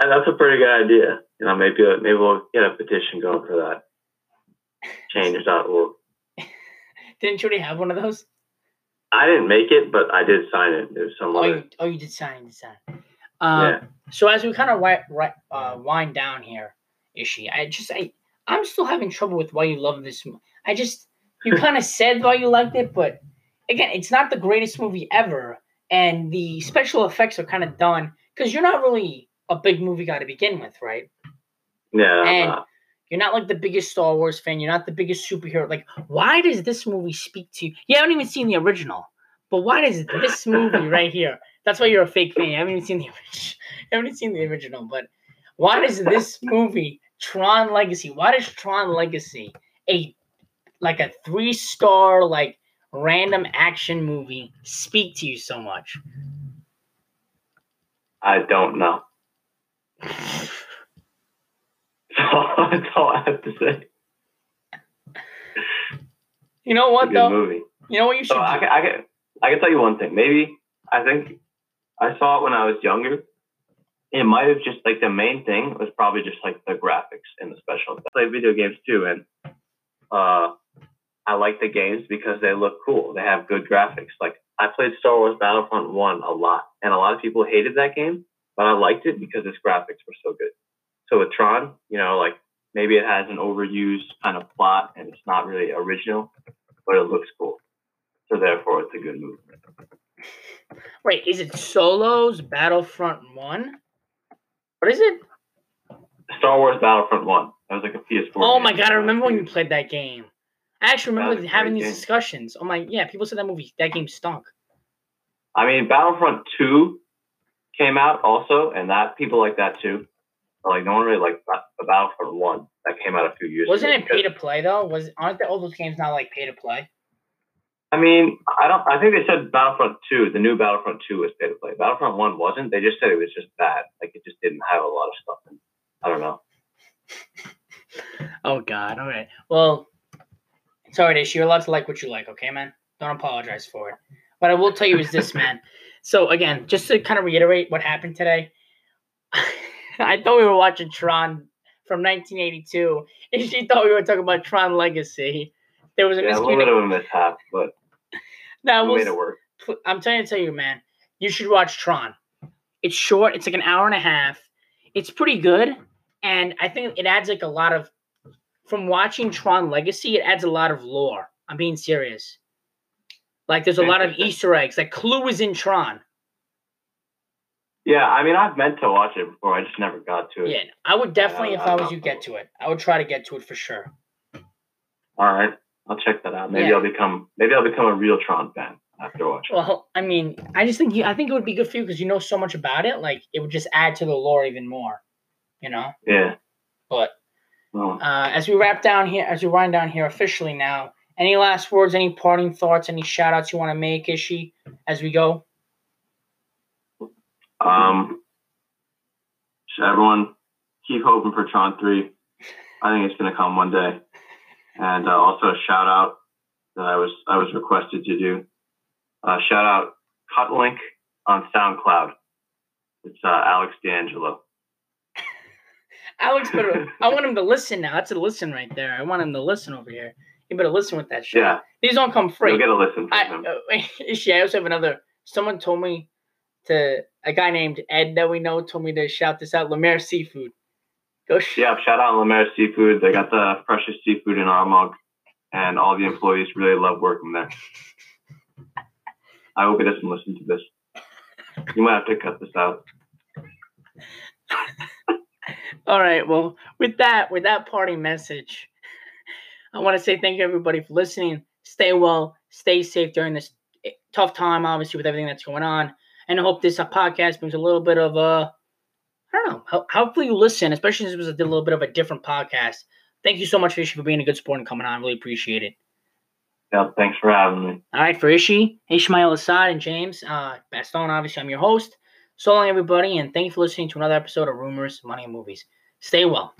And that's a pretty good idea. You know, maybe maybe we'll get a petition going for that. Change.org. Didn't you already have one of those? I didn't make it, but I did sign it. There's some Oh, you, oh, you did sign. You did sign. Uh, yeah. So as we kind of wi- ri- uh, wind down here, Ishi, I just I I'm still having trouble with why you love this. mo- I just you kind of said why you liked it, but again, it's not the greatest movie ever, and the special effects are kind of done because you're not really a big movie guy to begin with, right? Yeah. And- not. You're not like the biggest Star Wars fan. You're not the biggest superhero. Like, why does this movie speak to you? You haven't even seen the original, but why does this movie right here? That's why you're a fake fan. You haven't even seen the original. You haven't even seen the original, but why does this movie, Tron Legacy, why does Tron Legacy, a like a three star like random action movie, speak to you so much? I don't know. That's all I have to say. You know what though? movie. You know what you should So I can, I can I can tell you one thing. Maybe I think I saw it when I was younger. It might have just like the main thing was probably just like the graphics and the special. I play video games too, and uh, I like the games because they look cool. They have good graphics. Like I played Star Wars Battlefront One a lot, and a lot of people hated that game, but I liked it because its graphics were so good. So with Tron, you know, like maybe it has an overused kind of plot and it's not really original, but it looks cool. So therefore, it's a good movie. Wait, is it Solos Battlefront One? What is it? Star Wars Battlefront One. That was like a PS4. Oh my god, I remember when you played that game. I actually remember having these game. discussions. Oh my, yeah, people said that movie, that game stunk. I mean, Battlefront Two came out also, and that people like that too. But, like no one really liked Ba- the Battlefront One that came out a few years. Ago. Wasn't ago it pay to play though? Was aren't the, all those games not like pay to play? I mean, I don't. I think they said Battlefront Two, the new Battlefront Two, was pay to play. Battlefront One wasn't. They just said it was just bad. Like it just didn't have a lot of stuff. In. I don't know. Oh god, all right. Well, it's alright, Ish. You're allowed to like what you like, okay, man? Don't apologize for it. What I will tell you is this, man. So again, just to kind of reiterate what happened today, I thought we were watching Tron from 1982, and she thought we were talking about Tron Legacy. There was a Yeah, a little bit of a mishap, but Now we made it work. I'm trying to tell you, man, you should watch Tron. It's short. It's like an hour and a half. It's pretty good, and I think it adds like a lot of from watching Tron Legacy, it adds a lot of lore. I'm being serious. Like there's a lot of Easter eggs. Like Clu is in Tron. Yeah, I mean, I've meant to watch it before. I just never got to it. Yeah, I would definitely, if I- I was you, get to it. I would try to get to it for sure. All right, I'll check that out. Maybe Yeah. I'll become maybe I'll become a real Tron fan after watching. Well, I mean, I just think you, I think it would be good for you because you know so much about it. Like it would just add to the lore even more. You know. yeah. But uh, as we wrap down here, as we wind down here officially now, any last words, any parting thoughts, any shout outs you want to make, Ishi, as we go? Um, should everyone keep hoping for Tron Three. I think it's gonna come one day. And uh, also a shout out that I was I was requested to do. Uh, shout out Cutlink on SoundCloud. It's uh, Alex D'Angelo. Alex better. I want him to listen now. That's a listen right there. I want him to listen over here. You better listen with that shit. Yeah, These don't come free. you'll get a listen I, him. uh, Ishi, I also have another. Someone told me to a guy named Ed that we know told me to shout this out. Lemaire Seafood. Go. Sh- Yeah, shout out Lemaire Seafood. They got the freshest seafood in our mug, and all the employees really love working there. I hope he doesn't listen to this. You might have to cut this out. All right. Well, with that, with that parting message, I want to say thank you everybody for listening. Stay well, stay safe during this eh, tough time, obviously with everything that's going on. And I hope this podcast brings a little bit of uh, I don't know. Hopefully you listen, especially since it was a little bit of a different podcast. Thank you so much, Ishi, for being a good sport and coming on. I really appreciate it. Yeah, thanks for having me. All right, for Ishi, Ishmael Assad, and James uh, Bastone, obviously, I'm your host. So long, everybody, and thank you for listening to another episode of Rumors, Money, and Movies. Stay well.